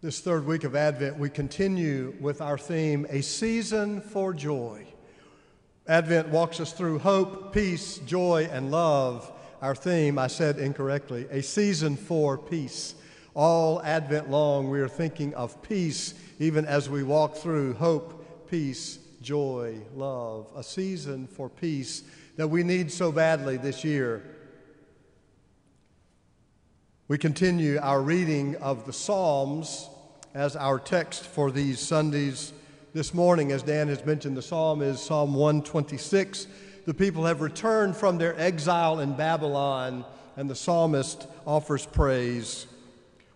This third week of Advent, we continue with our theme, A Season for Joy. Advent walks us through hope, peace, joy, and love. Our theme, I said incorrectly, A Season for Peace. All Advent long, we are thinking of peace, even as we walk through hope, peace, joy, love. A season for peace that we need so badly this year. We continue our reading of the Psalms as our text for these Sundays. This morning, as Dan has mentioned, the psalm is Psalm 126. The people have returned from their exile in Babylon, and the psalmist offers praise.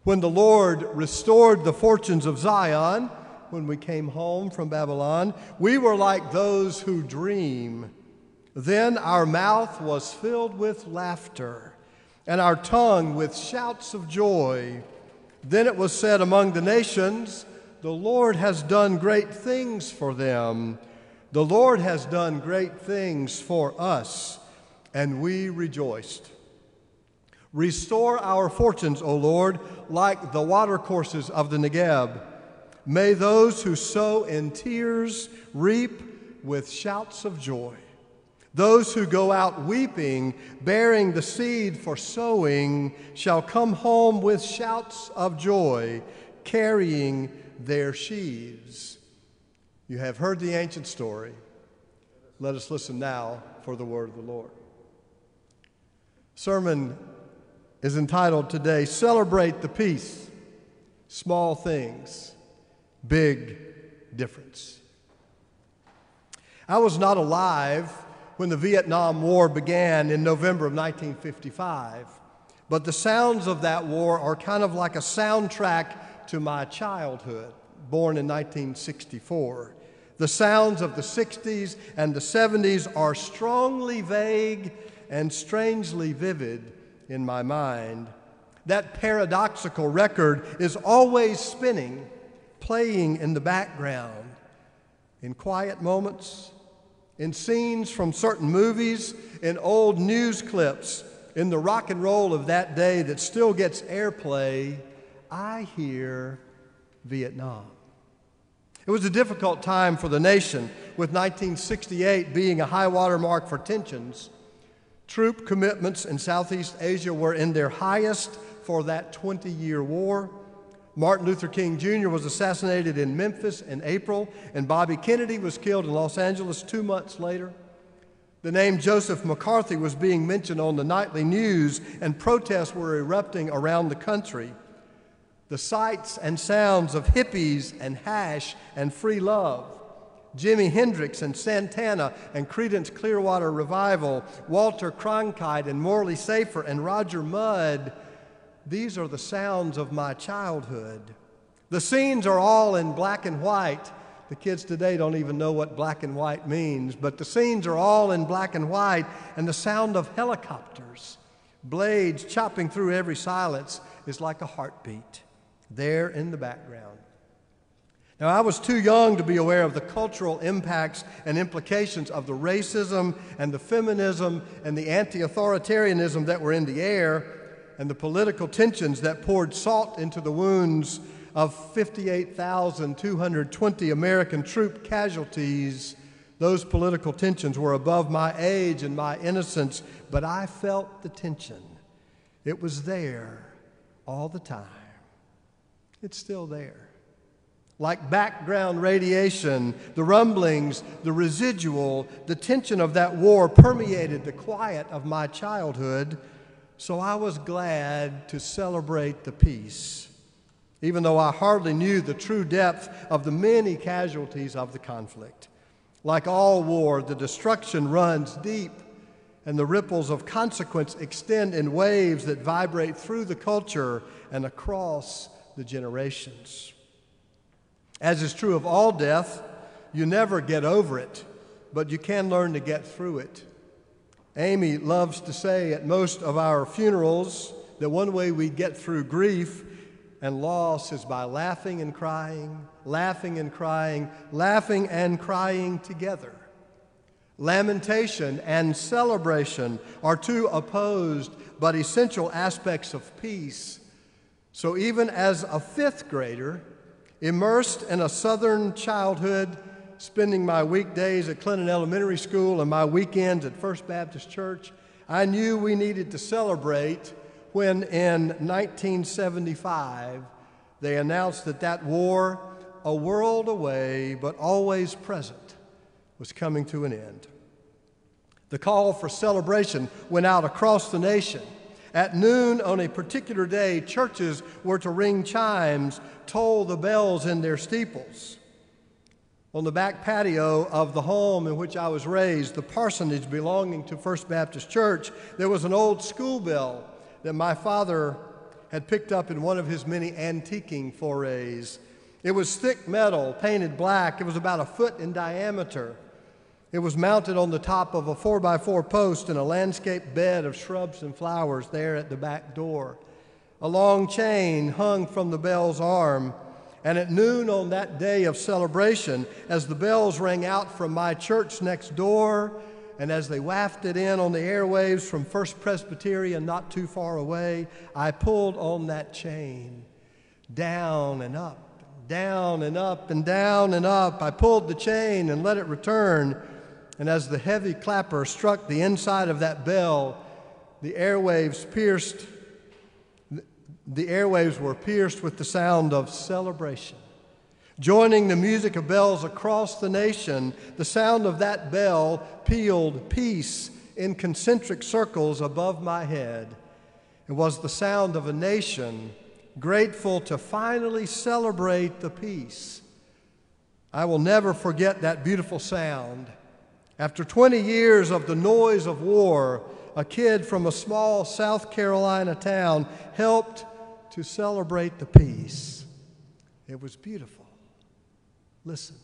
When the Lord restored the fortunes of Zion, when we came home from Babylon, we were like those who dream. Then our mouth was filled with laughter and our tongue with shouts of joy. Then it was said among the nations, The Lord has done great things for them. The Lord has done great things for us, and we rejoiced. Restore our fortunes, O Lord, like the watercourses of the Negeb. May those who sow in tears reap with shouts of joy. Those who go out weeping, bearing the seed for sowing, shall come home with shouts of joy, carrying their sheaves. You have heard the ancient story. Let us listen now for the word of the Lord. Sermon is entitled today Celebrate the Peace, Small Things, Big Difference. I was not alive when the Vietnam War began in November of 1955. But the sounds of that war are kind of like a soundtrack to my childhood, born in 1964. The sounds of the 60s and the 70s are strongly vague and strangely vivid in my mind. That paradoxical record is always spinning, playing in the background. In quiet moments, in scenes from certain movies, in old news clips, in the rock and roll of that day that still gets airplay, I hear Vietnam. It was a difficult time for the nation, with 1968 being a high water mark for tensions. Troop commitments in Southeast Asia were in their highest for that 20 year war. Martin Luther King Jr. was assassinated in Memphis in April, and Bobby Kennedy was killed in Los Angeles two months later. The name Joseph McCarthy was being mentioned on the nightly news, and protests were erupting around the country. The sights and sounds of hippies and hash and free love, Jimi Hendrix and Santana and Creedence Clearwater Revival, Walter Cronkite and Morley Safer and Roger Mudd these are the sounds of my childhood. The scenes are all in black and white. The kids today don't even know what black and white means, but the scenes are all in black and white, and the sound of helicopters, blades chopping through every silence, is like a heartbeat there in the background. Now, I was too young to be aware of the cultural impacts and implications of the racism and the feminism and the anti authoritarianism that were in the air and the political tensions that poured salt into the wounds of 58,220 American troop casualties, those political tensions were above my age and my innocence, but I felt the tension. It was there all the time. It's still there. Like background radiation, the rumblings, the residual, the tension of that war permeated the quiet of my childhood so I was glad to celebrate the peace, even though I hardly knew the true depth of the many casualties of the conflict. Like all war, the destruction runs deep, and the ripples of consequence extend in waves that vibrate through the culture and across the generations. As is true of all death, you never get over it, but you can learn to get through it. Amy loves to say at most of our funerals that one way we get through grief and loss is by laughing and crying, laughing and crying, laughing and crying together. Lamentation and celebration are two opposed but essential aspects of peace. So, even as a fifth grader, immersed in a southern childhood, spending my weekdays at Clinton Elementary School and my weekends at First Baptist Church, I knew we needed to celebrate when in 1975 they announced that that war, a world away but always present, was coming to an end. The call for celebration went out across the nation. At noon on a particular day, churches were to ring chimes, toll the bells in their steeples. On the back patio of the home in which I was raised, the parsonage belonging to First Baptist Church, there was an old school bell that my father had picked up in one of his many antiquing forays. It was thick metal, painted black. It was about a foot in diameter. It was mounted on the top of a four by four post in a landscape bed of shrubs and flowers there at the back door. A long chain hung from the bell's arm. And at noon on that day of celebration, as the bells rang out from my church next door, and as they wafted in on the airwaves from First Presbyterian not too far away, I pulled on that chain down and up, down and up, and down and up. I pulled the chain and let it return. And as the heavy clapper struck the inside of that bell, the airwaves pierced the airwaves were pierced with the sound of celebration. Joining the music of bells across the nation, the sound of that bell pealed peace in concentric circles above my head. It was the sound of a nation grateful to finally celebrate the peace. I will never forget that beautiful sound. After 20 years of the noise of war, a kid from a small South Carolina town helped to celebrate the peace. It was beautiful. Listen.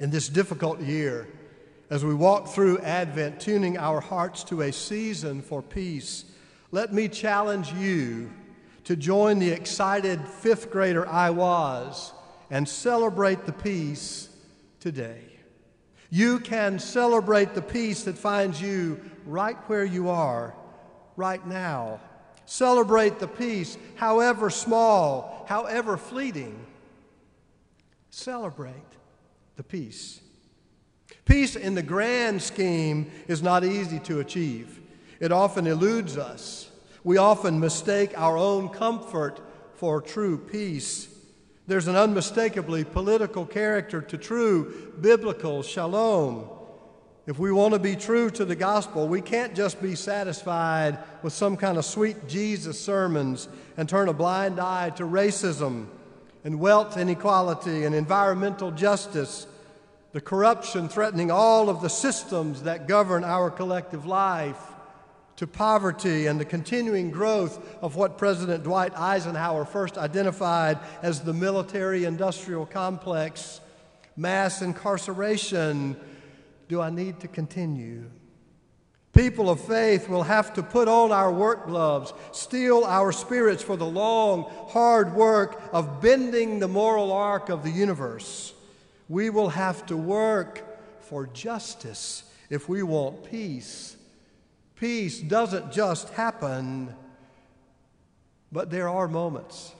In this difficult year as we walk through Advent, tuning our hearts to a season for peace, let me challenge you to join the excited fifth grader I was and celebrate the peace today. You can celebrate the peace that finds you right where you are, right now. Celebrate the peace, however small, however fleeting. Celebrate the peace. Peace in the grand scheme is not easy to achieve. It often eludes us. We often mistake our own comfort for true peace. There's an unmistakably political character to true biblical shalom. If we want to be true to the gospel, we can't just be satisfied with some kind of sweet Jesus sermons and turn a blind eye to racism and wealth inequality and environmental justice, the corruption threatening all of the systems that govern our collective life, to poverty and the continuing growth of what President Dwight Eisenhower first identified as the military industrial complex, mass incarceration. Do I need to continue? People of faith will have to put on our work gloves, steel our spirits for the long, hard work of bending the moral arc of the universe. We will have to work for justice if we want peace. Peace doesn't just happen, but there are moments,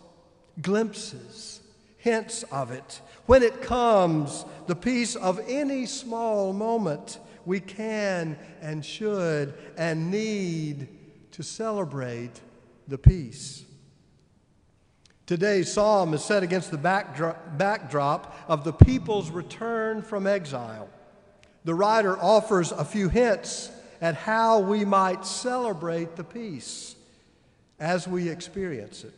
glimpses, hints of it. When it comes, the peace of any small moment We can and should and need to celebrate the peace. Today's psalm is set against the backdrop of the people's return from exile. The writer offers a few hints at how we might celebrate the peace as we experience it.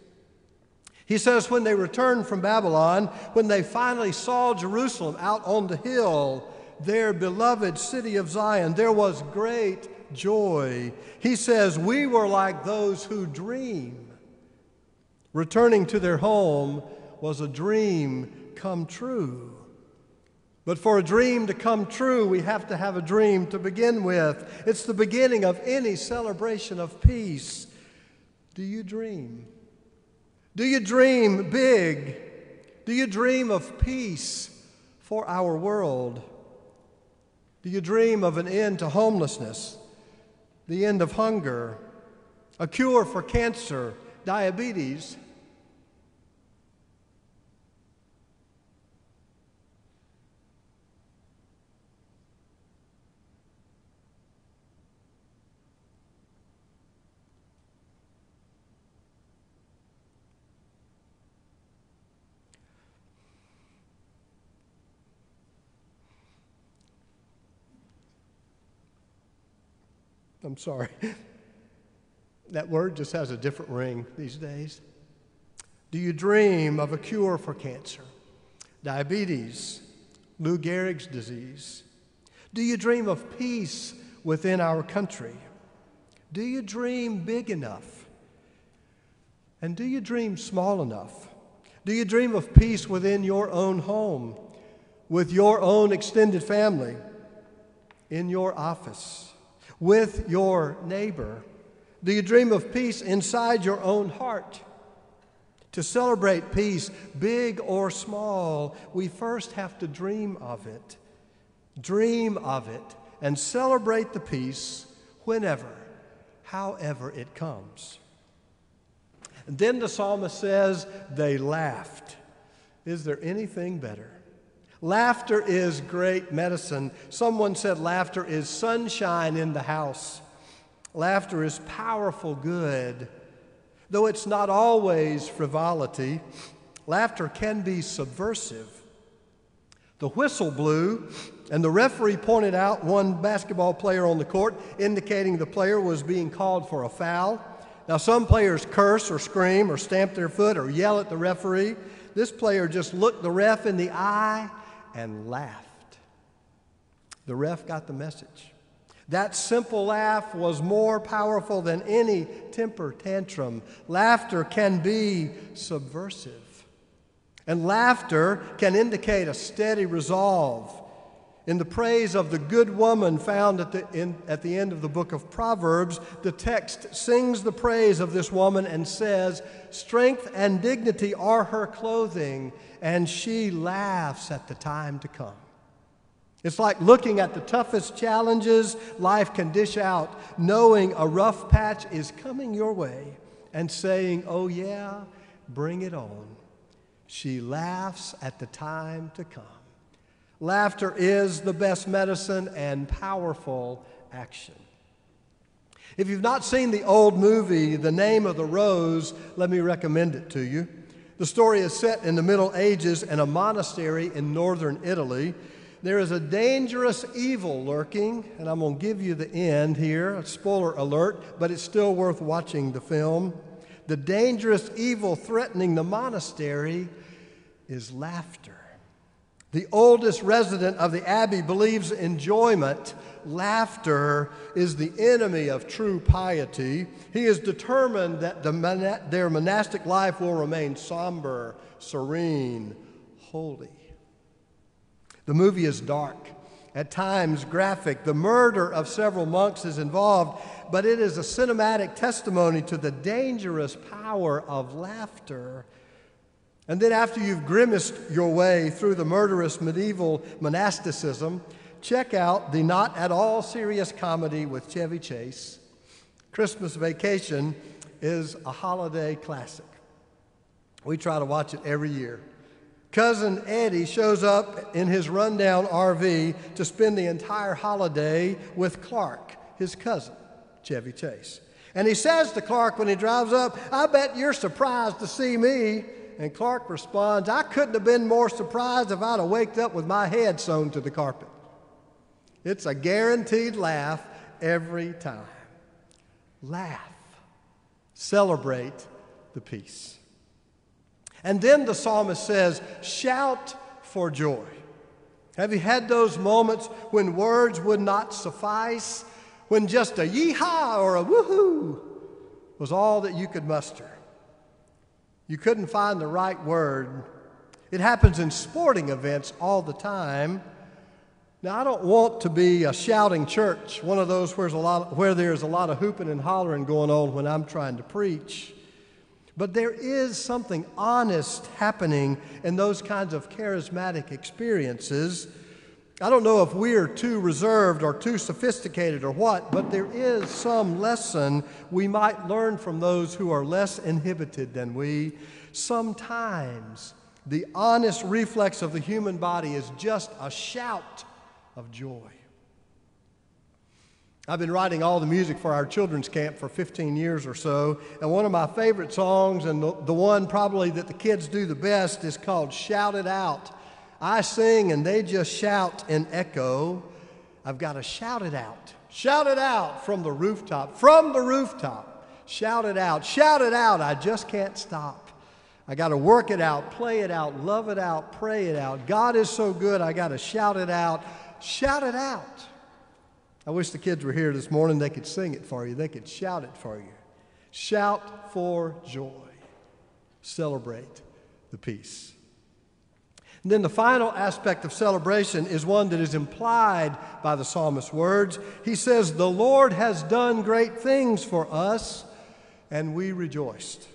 He says, when they returned from Babylon, when they finally saw Jerusalem out on the hill, their beloved city of Zion, there was great joy. He says, We were like those who dream. Returning to their home was a dream come true. But for a dream to come true, we have to have a dream to begin with. It's the beginning of any celebration of peace. Do you dream? Do you dream big? Do you dream of peace for our world? Do you dream of an end to homelessness, the end of hunger, a cure for cancer, diabetes, I'm sorry. that word just has a different ring these days. Do you dream of a cure for cancer, diabetes, Lou Gehrig's disease? Do you dream of peace within our country? Do you dream big enough? And do you dream small enough? Do you dream of peace within your own home, with your own extended family, in your office? With your neighbor? Do you dream of peace inside your own heart? To celebrate peace, big or small, we first have to dream of it. Dream of it and celebrate the peace whenever, however it comes. And then the psalmist says, They laughed. Is there anything better? Laughter is great medicine. Someone said laughter is sunshine in the house. Laughter is powerful good. Though it's not always frivolity, laughter can be subversive. The whistle blew, and the referee pointed out one basketball player on the court, indicating the player was being called for a foul. Now, some players curse or scream or stamp their foot or yell at the referee. This player just looked the ref in the eye and laughed. The ref got the message. That simple laugh was more powerful than any temper tantrum. Laughter can be subversive. And laughter can indicate a steady resolve. In the praise of the good woman found at the, in, at the end of the book of Proverbs, the text sings the praise of this woman and says, Strength and dignity are her clothing, and she laughs at the time to come. It's like looking at the toughest challenges life can dish out, knowing a rough patch is coming your way, and saying, Oh, yeah, bring it on. She laughs at the time to come. Laughter is the best medicine and powerful action. If you've not seen the old movie, The Name of the Rose, let me recommend it to you. The story is set in the Middle Ages in a monastery in northern Italy. There is a dangerous evil lurking, and I'm going to give you the end here, a spoiler alert, but it's still worth watching the film. The dangerous evil threatening the monastery is laughter. The oldest resident of the abbey believes enjoyment laughter is the enemy of true piety. He is determined that the, their monastic life will remain somber, serene, holy. The movie is dark, at times graphic. The murder of several monks is involved, but it is a cinematic testimony to the dangerous power of laughter. And then, after you've grimaced your way through the murderous medieval monasticism, check out the not at all serious comedy with Chevy Chase. Christmas Vacation is a holiday classic. We try to watch it every year. Cousin Eddie shows up in his rundown RV to spend the entire holiday with Clark, his cousin, Chevy Chase. And he says to Clark when he drives up, I bet you're surprised to see me. And Clark responds, I couldn't have been more surprised if I'd have waked up with my head sewn to the carpet. It's a guaranteed laugh every time. Laugh. Celebrate the peace. And then the psalmist says, Shout for joy. Have you had those moments when words would not suffice? When just a yeehaw or a woohoo was all that you could muster? You couldn't find the right word. It happens in sporting events all the time. Now, I don't want to be a shouting church, one of those where's a lot, where there's a lot of hooping and hollering going on when I'm trying to preach. But there is something honest happening in those kinds of charismatic experiences. I don't know if we're too reserved or too sophisticated or what, but there is some lesson we might learn from those who are less inhibited than we. Sometimes the honest reflex of the human body is just a shout of joy. I've been writing all the music for our children's camp for 15 years or so, and one of my favorite songs, and the, the one probably that the kids do the best, is called Shout It Out. I sing and they just shout in echo. I've got to shout it out. Shout it out from the rooftop, from the rooftop. Shout it out, shout it out. I just can't stop. I got to work it out, play it out, love it out, pray it out. God is so good, I got to shout it out. Shout it out. I wish the kids were here this morning. They could sing it for you, they could shout it for you. Shout for joy. Celebrate the peace. And then the final aspect of celebration is one that is implied by the psalmist's words. He says, The Lord has done great things for us, and we rejoiced.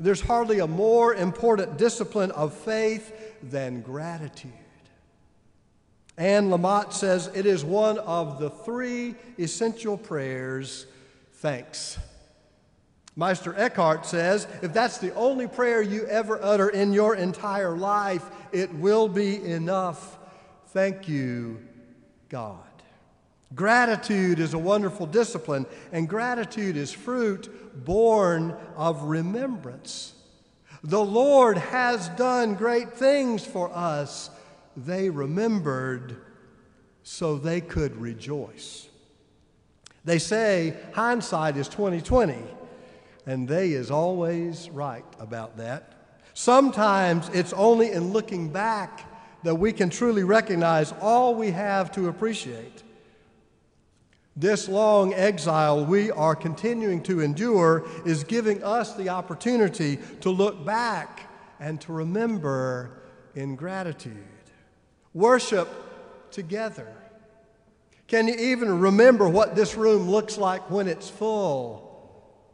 There's hardly a more important discipline of faith than gratitude. Anne Lamott says it is one of the three essential prayers thanks. Meister Eckhart says if that's the only prayer you ever utter in your entire life, it will be enough. Thank you, God. Gratitude is a wonderful discipline, and gratitude is fruit born of remembrance. The Lord has done great things for us they remembered so they could rejoice. They say hindsight is 2020, and they is always right about that. Sometimes it's only in looking back that we can truly recognize all we have to appreciate. This long exile we are continuing to endure is giving us the opportunity to look back and to remember in gratitude. Worship together. Can you even remember what this room looks like when it's full?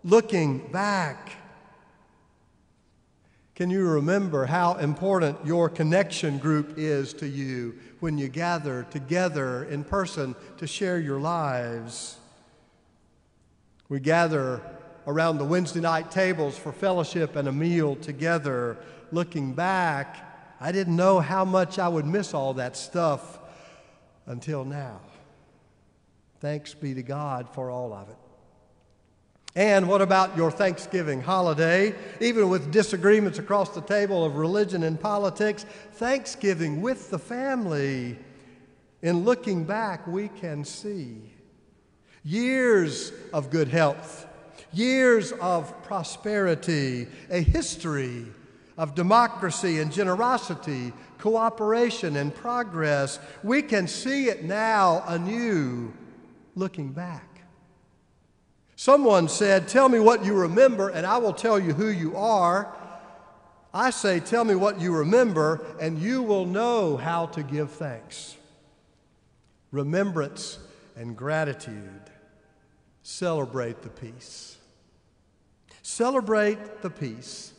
Looking back. Can you remember how important your connection group is to you when you gather together in person to share your lives? We gather around the Wednesday night tables for fellowship and a meal together, looking back I didn't know how much I would miss all that stuff until now. Thanks be to God for all of it. And what about your Thanksgiving holiday? Even with disagreements across the table of religion and politics, Thanksgiving with the family. In looking back, we can see years of good health, years of prosperity, a history of democracy and generosity, cooperation and progress. We can see it now anew looking back. Someone said, Tell me what you remember, and I will tell you who you are. I say, Tell me what you remember, and you will know how to give thanks. Remembrance and gratitude. Celebrate the peace. Celebrate the peace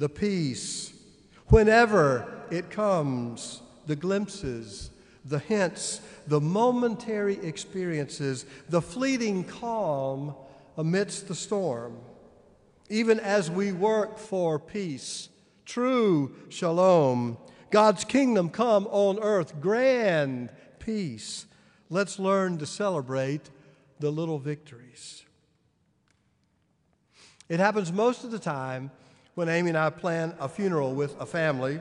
the peace, whenever it comes, the glimpses, the hints, the momentary experiences, the fleeting calm amidst the storm. Even as we work for peace, true shalom. God's kingdom come on earth, grand peace. Let's learn to celebrate the little victories. It happens most of the time when Amy and I plan a funeral with a family.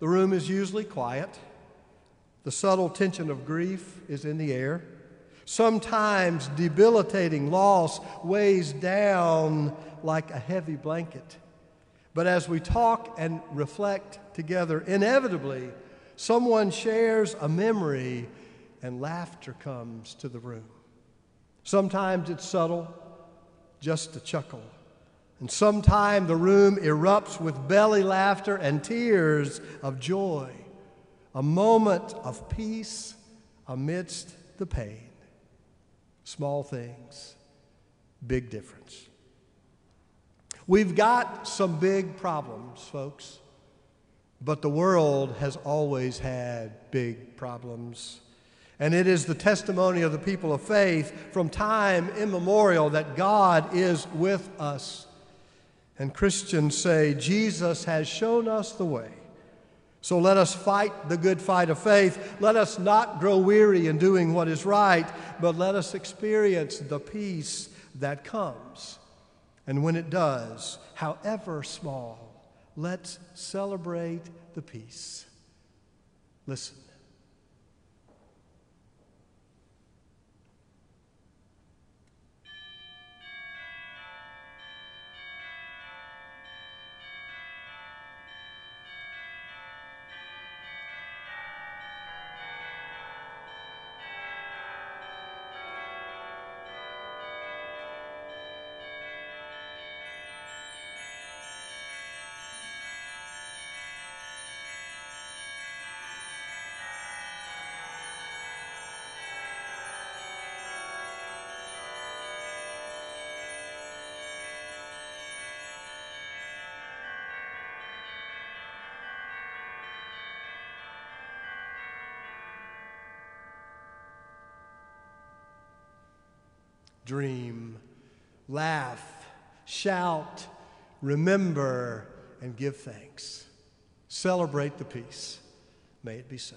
The room is usually quiet. The subtle tension of grief is in the air. Sometimes debilitating loss weighs down like a heavy blanket. But as we talk and reflect together, inevitably, someone shares a memory and laughter comes to the room. Sometimes it's subtle, just a chuckle. And sometimes the room erupts with belly laughter and tears of joy, a moment of peace amidst the pain. Small things, big difference. We've got some big problems, folks, but the world has always had big problems. And it is the testimony of the people of faith from time immemorial that God is with us. And Christians say, Jesus has shown us the way. So let us fight the good fight of faith. Let us not grow weary in doing what is right, but let us experience the peace that comes. And when it does, however small, let's celebrate the peace. Listen. Dream, laugh, shout, remember, and give thanks. Celebrate the peace. May it be so.